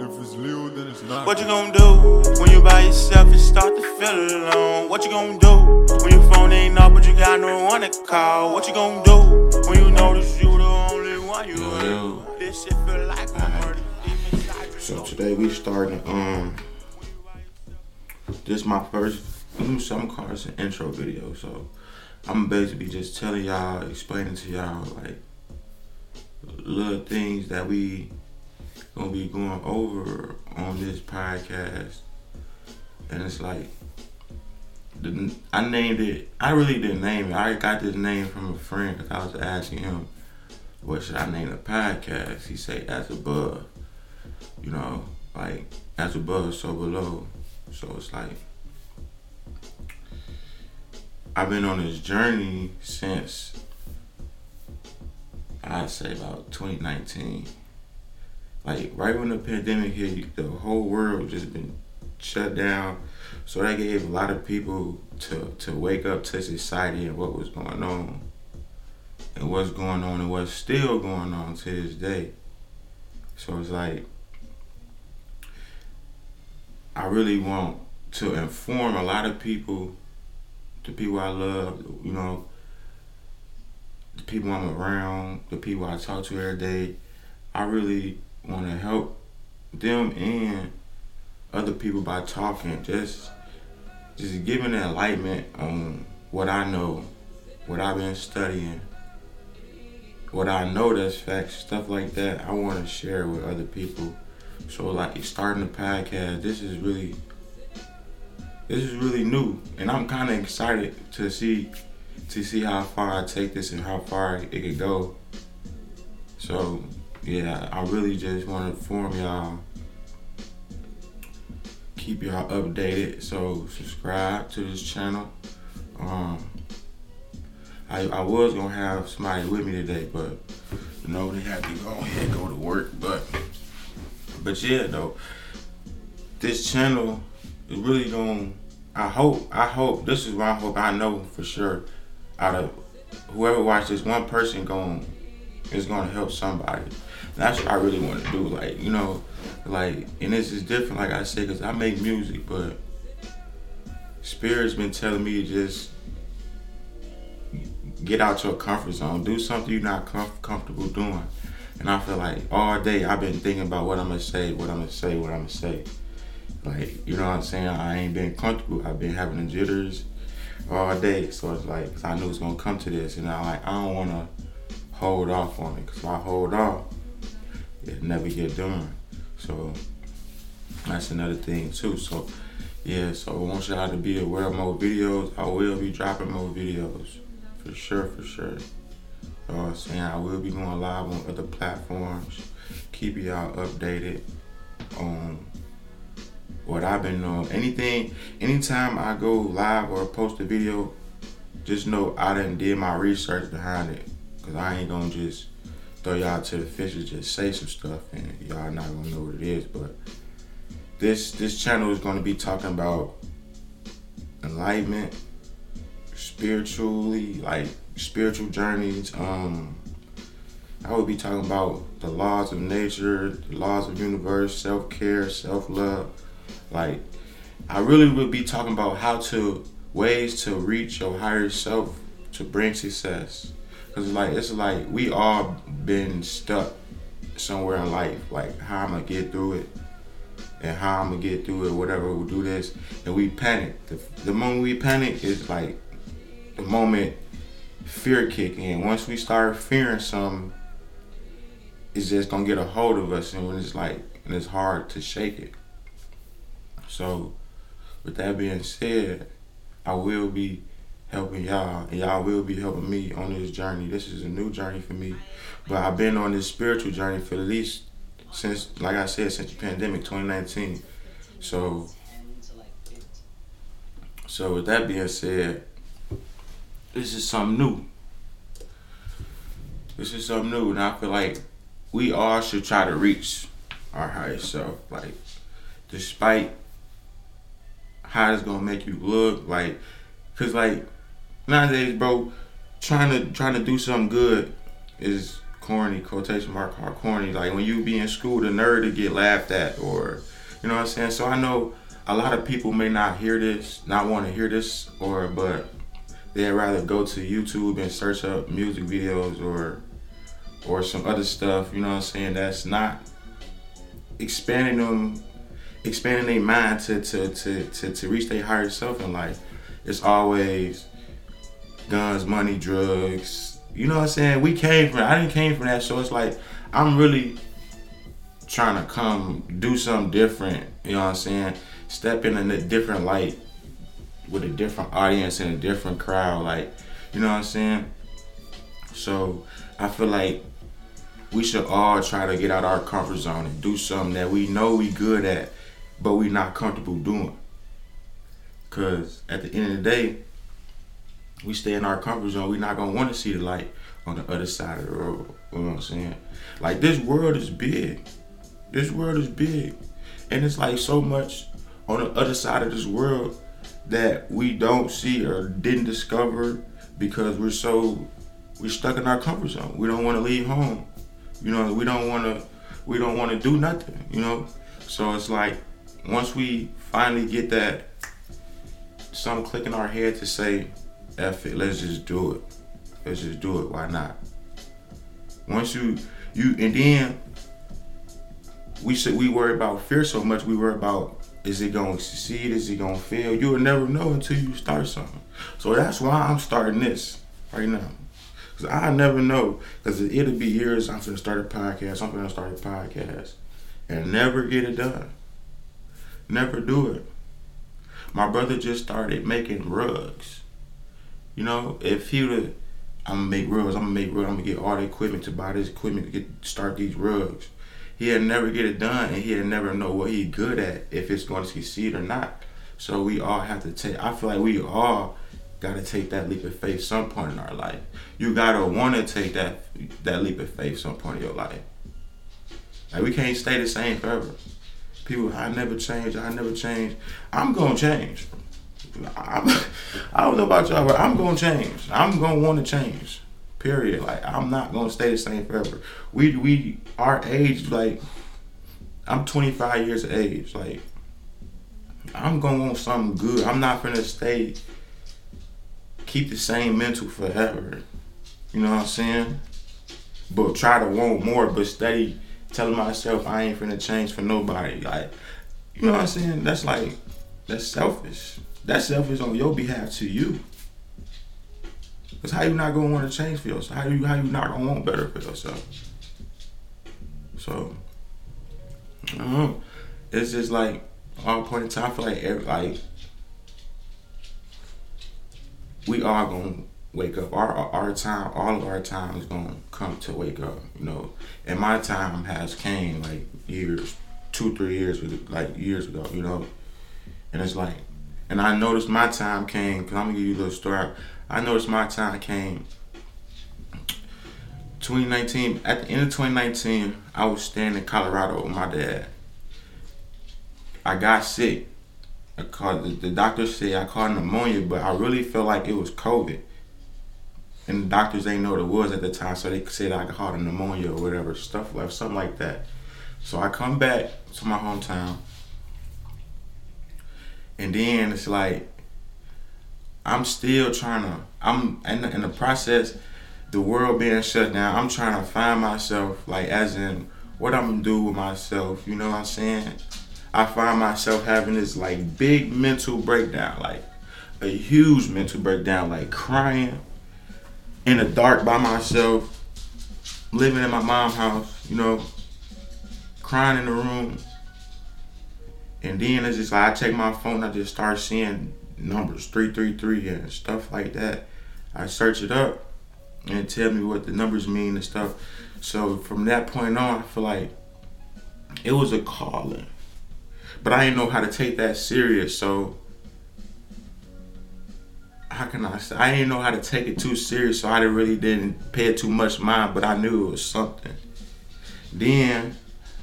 If it's Leo, then it's not. What you gonna do when you by yourself and start to feel alone? What you gonna do when your phone ain't up but you got no one to call? What you gonna do when you notice you the only one you Yo, yo. with? This shit feel like a murder deep inside you. So today we starting um this is my first some cars an intro video. So I'm basically just telling y'all, explaining to y'all like little things that we gonna be going over on this podcast. And it's like the, I named it. I really didn't name it. I got this name from a friend because I was asking him, "What should I name the podcast?" He said, "As above." you know, like as above, so below. So it's like I've been on this journey since I'd say about 2019. Like right when the pandemic hit, the whole world just been shut down. So that gave a lot of people to to wake up to society and what was going on, and what's going on and what's still going on to this day. So it's like I really want to inform a lot of people, the people I love, you know, the people I'm around, the people I talk to every day. I really want to help them and other people by talking, just just giving enlightenment on what I know, what I've been studying, what I know that's facts, stuff like that. I want to share with other people. So like starting a podcast, this is really this is really new, and I'm kind of excited to see to see how far I take this and how far it could go. So yeah, I really just want to inform y'all, keep y'all updated. So subscribe to this channel. Um, I I was gonna have somebody with me today, but you know they had to go ahead and go to work, but. But yeah, though, this channel is really gonna. I hope. I hope this is what I hope. I know for sure. Out of whoever watches, one person going is to help somebody. That's what I really want to do. Like you know, like and this is different. Like I said, cause I make music, but Spirit's been telling me to just get out your comfort zone. Do something you're not comf- comfortable doing. And I feel like all day I've been thinking about what I'm gonna say, what I'm gonna say, what I'm gonna say. Like, you know what I'm saying? I ain't been comfortable. I've been having the jitters all day. So it's like, cause I knew it's gonna come to this. And I like, I don't wanna hold off on it. Cause if I hold off, it never get done. So that's another thing too. So yeah, so I want y'all to be aware of more videos. I will be dropping more videos. For sure, for sure. You know I'm saying? I will be going live on other platforms. Keep y'all updated on what I've been doing. Anything, anytime I go live or post a video, just know I done did my research behind it. Cause I ain't gonna just throw y'all to the fishes, just say some stuff and y'all not gonna know what it is. But this this channel is gonna be talking about enlightenment, spiritually, like spiritual journeys. Um, I will be talking about the laws of nature, the laws of universe, self care, self love. Like, I really will be talking about how to ways to reach your higher self to bring success. Cause like it's like we all been stuck somewhere in life. Like how I'm gonna get through it, and how I'm gonna get through it. Whatever we'll do this, and we panic. The, the moment we panic is like the moment fear kick in. Once we start fearing something, it's just gonna get a hold of us, and when it's like, and it's hard to shake it. So, with that being said, I will be helping y'all, and y'all will be helping me on this journey. This is a new journey for me, but I've been on this spiritual journey for at least since, like I said, since the pandemic, 2019. So, so with that being said, this is something new. This is something new, and I feel like we all should try to reach our highest self. Like, despite how it's gonna make you look, like, cause like nowadays, bro, trying to trying to do something good is corny quotation mark are corny. Like when you be in school, the nerd to get laughed at, or you know what I'm saying. So I know a lot of people may not hear this, not want to hear this, or but they'd rather go to YouTube and search up music videos or or some other stuff. You know what I'm saying? That's not expanding them, expanding their mind to to to to, to reach their higher self in life. It's always guns, money, drugs. You know what I'm saying? We came from. I didn't came from that, so it's like I'm really trying to come do something different. You know what I'm saying? Step in a different light with a different audience and a different crowd. Like, you know what I'm saying? So I feel like we should all try to get out our comfort zone and do something that we know we good at, but we not comfortable doing. Cause at the end of the day, we stay in our comfort zone. we're not gonna want to see the light on the other side of the road. You know what I'm saying? Like this world is big. This world is big. And it's like so much on the other side of this world that we don't see or didn't discover because we're so we're stuck in our comfort zone. We don't want to leave home. You know, we don't want to we don't want to do nothing, you know? So it's like once we finally get that something click in our head to say, F it, let's just do it. Let's just do it. Why not? Once you you and then we said we worry about fear so much, we worry about is it gonna succeed? Is it gonna fail? You'll never know until you start something. So that's why I'm starting this right now. Cause I never know. Cause it'll be years I'm gonna start a podcast. I'm gonna start a podcast and never get it done. Never do it. My brother just started making rugs. You know, if he would, I'm gonna make rugs. I'm gonna make rugs. I'm gonna get all the equipment to buy this equipment to get start these rugs he'll never get it done and he'll never know what he's good at if it's going to succeed or not. So we all have to take I feel like we all gotta take that leap of faith some point in our life. You gotta wanna take that that leap of faith some point in your life. Like we can't stay the same forever. People, I never change, I never change. I'm gonna change. I'm, I don't know about y'all, but I'm gonna change. I'm gonna wanna change. Period. Like I'm not gonna stay the same forever. We we our age like I'm 25 years of age. Like I'm gonna want something good. I'm not gonna stay keep the same mental forever. You know what I'm saying? But try to want more, but stay telling myself I ain't finna change for nobody. Like, you know what I'm saying? That's like that's selfish. That's selfish on your behalf to you. Cause how you not gonna want to change for yourself? How you how you not gonna want better for yourself? So, I don't know. It's just like all point in time. I feel like every like we are gonna wake up. Our our time, all of our time is gonna come to wake up. You know, and my time has came like years, two three years like years ago. You know, and it's like, and I noticed my time came. Cause I'm gonna give you a little story. I noticed my time came 2019. At the end of 2019, I was staying in Colorado with my dad. I got sick. I called the, the doctor said I caught pneumonia, but I really felt like it was COVID. And the doctors ain't know what it was at the time, so they said I caught a pneumonia or whatever, stuff like something like that. So I come back to my hometown, and then it's like I'm still trying to. I'm in the, in the process. The world being shut down. I'm trying to find myself, like as in what I'm gonna do with myself. You know what I'm saying? I find myself having this like big mental breakdown, like a huge mental breakdown, like crying in the dark by myself, living in my mom's house. You know, crying in the room. And then it's just like I take my phone, I just start seeing numbers 333 and stuff like that. I search it up and tell me what the numbers mean and stuff. So from that point on, I feel like it was a calling. But I didn't know how to take that serious. So how can I say? I didn't know how to take it too serious. So I really didn't pay it too much mind. But I knew it was something. Then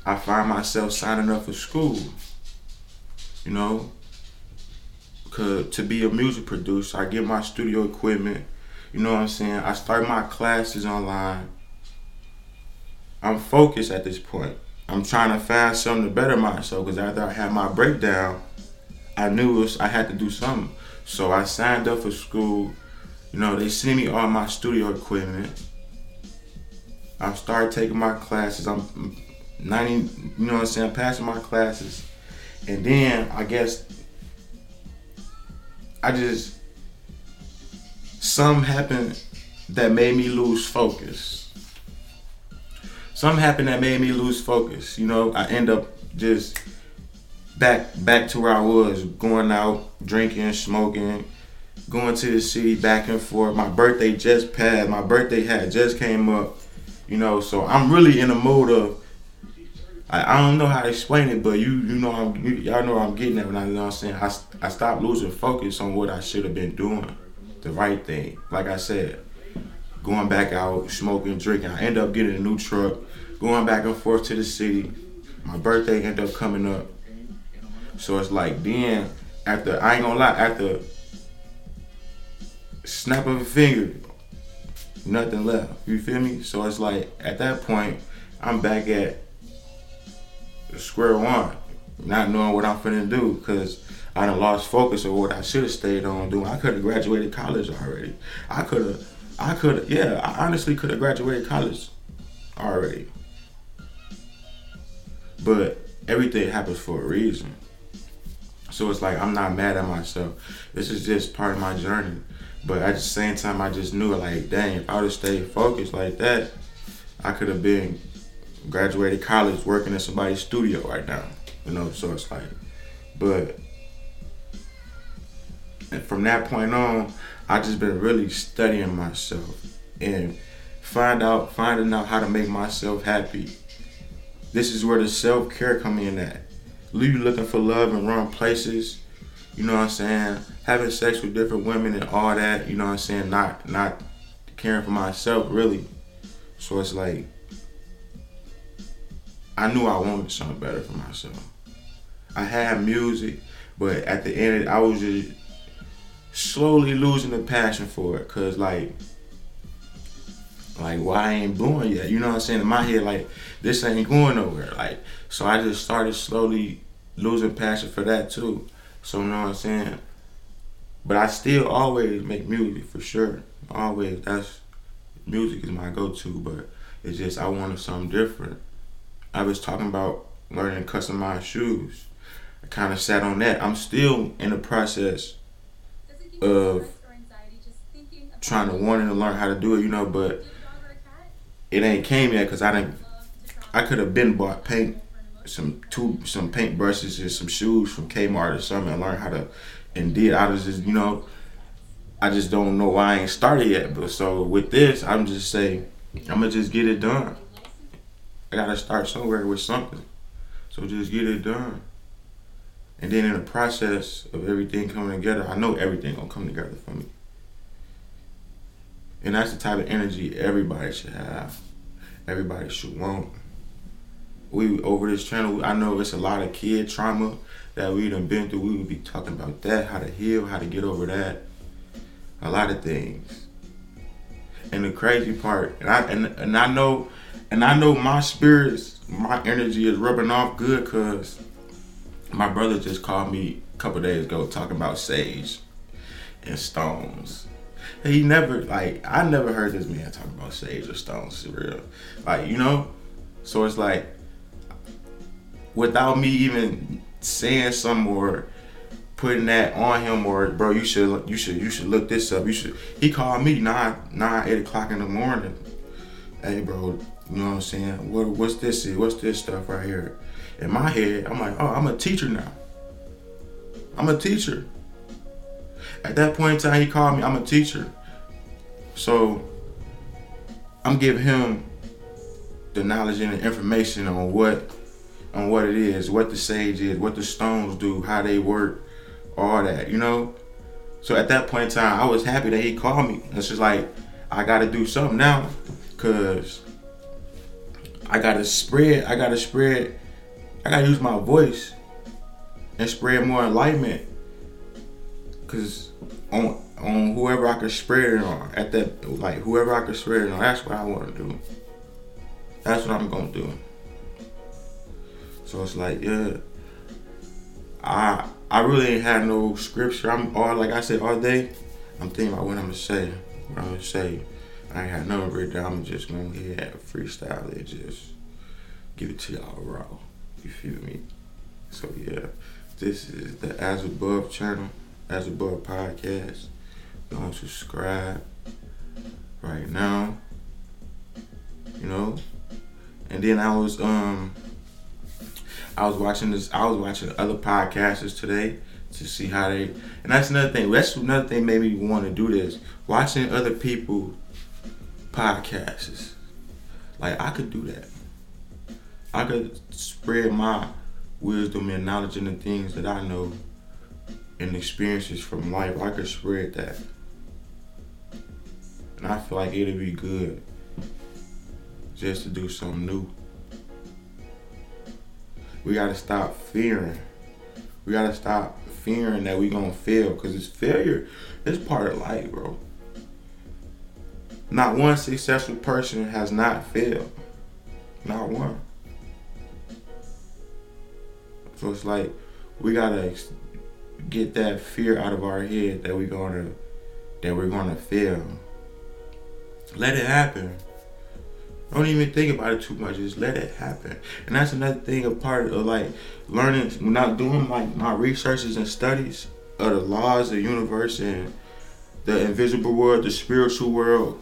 I find myself signing up for school. You know, to be a music producer. I get my studio equipment. You know what I'm saying? I start my classes online. I'm focused at this point. I'm trying to find something to better myself because after I had my breakdown, I knew was, I had to do something. So I signed up for school. You know, they sent me all my studio equipment. I started taking my classes. I'm 90, you know what I'm saying, passing my classes. And then I guess I just something happened that made me lose focus. Something happened that made me lose focus. You know, I end up just back back to where I was, going out, drinking, smoking, going to the city back and forth. My birthday just passed. My birthday had just came up. You know, so I'm really in the mode of I, I don't know how to explain it, but you you know I'm you, y'all know I'm getting at when I you know what I'm saying I I stopped losing focus on what I should have been doing, the right thing. Like I said, going back out, smoking, drinking. I end up getting a new truck, going back and forth to the city. My birthday ended up coming up, so it's like then after I ain't gonna lie after snap of a finger, nothing left. You feel me? So it's like at that point I'm back at square one, not knowing what I'm finna do because I done lost focus of what I should have stayed on doing. I could have graduated college already. I could have, I could have, yeah, I honestly could have graduated college already. But everything happens for a reason. So it's like I'm not mad at myself. This is just part of my journey. But at the same time, I just knew like, dang, if I would have stayed focused like that, I could have been graduated college, working in somebody's studio right now. You know, so it's like, but and from that point on, I just been really studying myself and find out finding out how to make myself happy. This is where the self care come in at. You looking for love in wrong places. You know what I'm saying? Having sex with different women and all that. You know what I'm saying? Not not caring for myself really. So it's like I knew I wanted something better for myself. I had music, but at the end, I was just slowly losing the passion for it. Cause like, like, why I ain't blowing yet? You know what I'm saying? In my head, like, this ain't going nowhere. Like, so I just started slowly losing passion for that too. So you know what I'm saying? But I still always make music for sure. Always. That's music is my go-to. But it's just I wanted something different. I was talking about learning customized shoes. I kind of sat on that. I'm still in the process of trying to wanting to learn how to do it, you know, but it ain't came yet because I didn't. I could have been bought paint, some two, some paint brushes and some shoes from Kmart or something, and learn how to, and did. I was just, you know, I just don't know why I ain't started yet. But so with this, I'm just saying, I'm gonna just get it done. I gotta start somewhere with something. So just get it done. And then in the process of everything coming together, I know everything gonna come together for me. And that's the type of energy everybody should have. Everybody should want. We over this channel, I know it's a lot of kid trauma that we done been through. We would be talking about that, how to heal, how to get over that. A lot of things. And the crazy part, and I and, and I know and I know my spirits, my energy is rubbing off good because my brother just called me a couple days ago talking about sage and stones. He never like I never heard this man talk about sage or stones for real. Like, you know? So it's like without me even saying some or putting that on him or bro, you should you should you should look this up. You should he called me nine nine eight o'clock in the morning. Hey bro, you know what I'm saying? What, what's this? What's this stuff right here? In my head, I'm like, oh, I'm a teacher now. I'm a teacher. At that point in time, he called me, I'm a teacher. So I'm giving him the knowledge and the information on what on what it is, what the sage is, what the stones do, how they work, all that, you know? So at that point in time, I was happy that he called me. It's just like, I gotta do something now. Cause I gotta spread, I gotta spread, I gotta use my voice and spread more enlightenment. Cause on on whoever I can spread it on, at that like whoever I can spread it on, that's what I wanna do. that's what I'm gonna do. So it's like, yeah, I I really ain't had no scripture. I'm all like I said all day. I'm thinking about what I'm gonna say. What I'm gonna say. I ain't had no written. I'm just gonna hit freestyle it, just give it to y'all raw. You feel me? So yeah, this is the As Above channel, As Above podcast. Don't subscribe right now. You know, and then I was um I was watching this. I was watching other podcasters today to see how they. And that's another thing. That's another thing made me want to do this. Watching other people podcasts. Like I could do that. I could spread my wisdom and knowledge and the things that I know and experiences from life. I could spread that. And I feel like it'd be good just to do something new. We gotta stop fearing. We gotta stop fearing that we gonna fail, cause it's failure. It's part of life, bro. Not one successful person has not failed. Not one. So it's like we gotta get that fear out of our head that we're gonna that we're gonna fail. Let it happen. Don't even think about it too much. Just let it happen. And that's another thing, a part of like learning, not doing like my researches and studies of the laws of the universe and the invisible world, the spiritual world,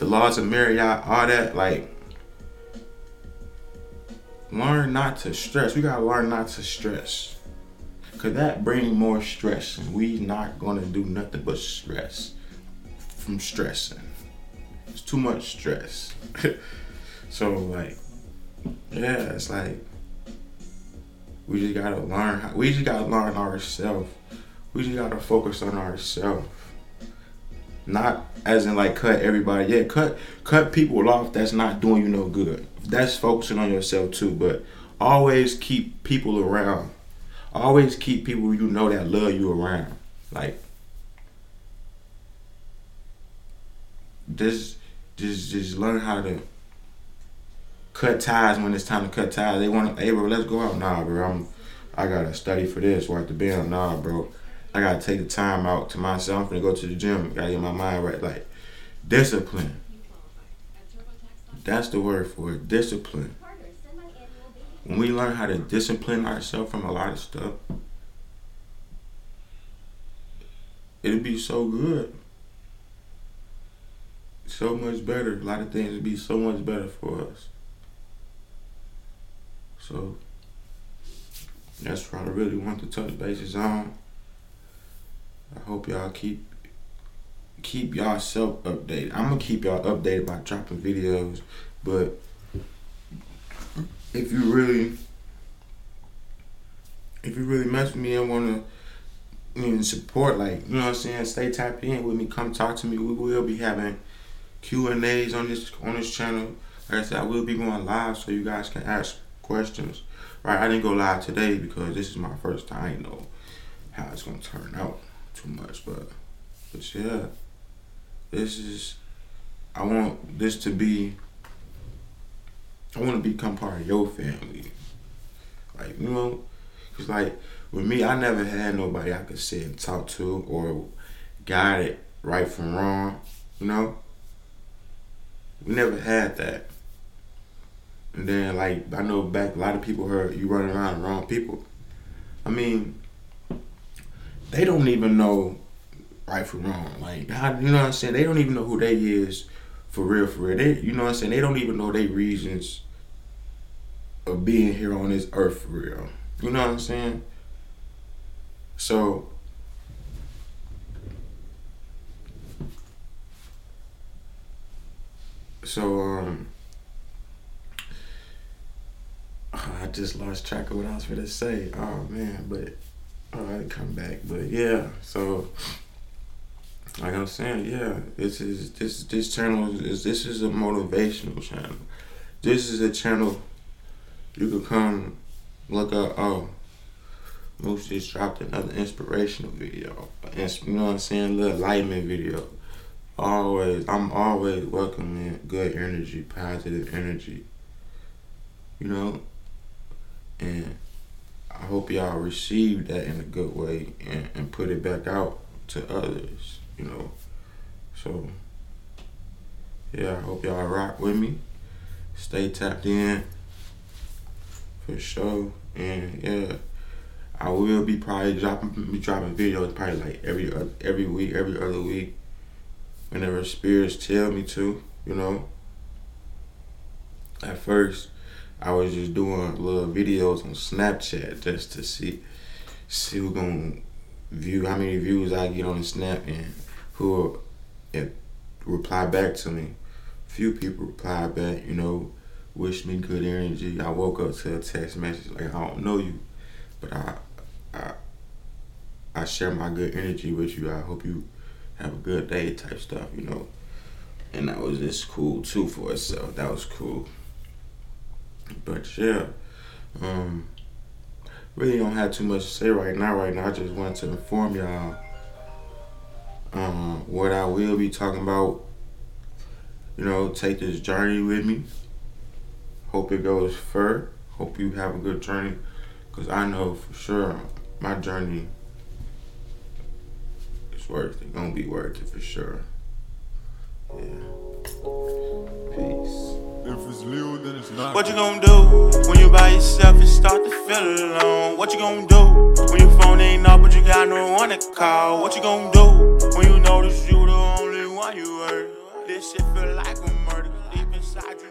the laws of Ma'at, all that. Like, learn not to stress. We gotta learn not to stress. Cause that bring more stress, and we not gonna do nothing but stress from stressing. It's too much stress. so like, yeah, it's like we just gotta learn. How, we just gotta learn ourselves. We just gotta focus on ourselves. Not as in like cut everybody. Yeah, cut cut people off that's not doing you no good. That's focusing on yourself too. But always keep people around. Always keep people you know that love you around. Like this just just learn how to cut ties when it's time to cut ties. They want to, hey bro, let's go out. Nah, bro, I'm I gotta study for this or at the band. Nah, bro, I gotta take the time out to myself. Gonna go to the gym. Gotta get my mind right. Like discipline. That's the word for it. Discipline. When we learn how to discipline ourselves from a lot of stuff, it'll be so good so much better. A lot of things would be so much better for us. So that's what I really want to touch bases on. I hope y'all keep keep y'all self updated. I'm gonna keep y'all updated by dropping videos, but if you really if you really mess with me and wanna you know, support, like, you know what I'm saying, stay tapped in with me, come talk to me. We will be having Q and A's on this on this channel. Like I said, I will be going live so you guys can ask questions. Right, I didn't go live today because this is my first time. I know how it's gonna turn out too much, but but yeah, this is. I want this to be. I want to become part of your family. Like you know, cause like with me, I never had nobody I could sit and talk to or guide it right from wrong. You know. We never had that. And then like I know back a lot of people heard you running around the wrong people. I mean, they don't even know right from wrong. Like how you know what I'm saying? They don't even know who they is for real, for real. They you know what I'm saying? They don't even know their reasons of being here on this earth for real. You know what I'm saying? So so um I just lost track of what I was to say. Oh man, but oh, I come back. But yeah, so like I'm saying, yeah, this is this this channel is this is a motivational channel. This is a channel you could come look up. Oh, Moose just dropped another inspirational video. You know what I'm saying? Little enlightenment video. always, I'm always welcoming good energy, positive energy. You know, and I hope y'all receive that in a good way and, and put it back out to others. You know, so yeah, I hope y'all rock with me. Stay tapped in for sure, and yeah. I will be probably dropping be dropping videos probably like every every week, every other week whenever spirits tell me to, you know. At first, I was just doing little videos on Snapchat just to see see who gonna view how many views I get on the snap and who will reply back to me. Few people reply back, you know, wish me good energy. I woke up to a text message like I don't know you, but I I I share my good energy with you. I hope you have a good day type stuff, you know. And that was just cool too for itself. That was cool. But yeah, um, really don't have too much to say right now. Right now, I just wanted to inform y'all um, what I will be talking about. You know, take this journey with me. Hope it goes fur. Hope you have a good journey, cause I know for sure my journey is worth it. Gonna be worth it for sure. Yeah. Peace. If it's Leo, then it's not. What you gonna do when you by yourself and start to feel alone? What you gonna do when your phone ain't up but you got no one to call? What you gonna do when you notice you the only one you heard? This shit feel like a murder. Deep inside you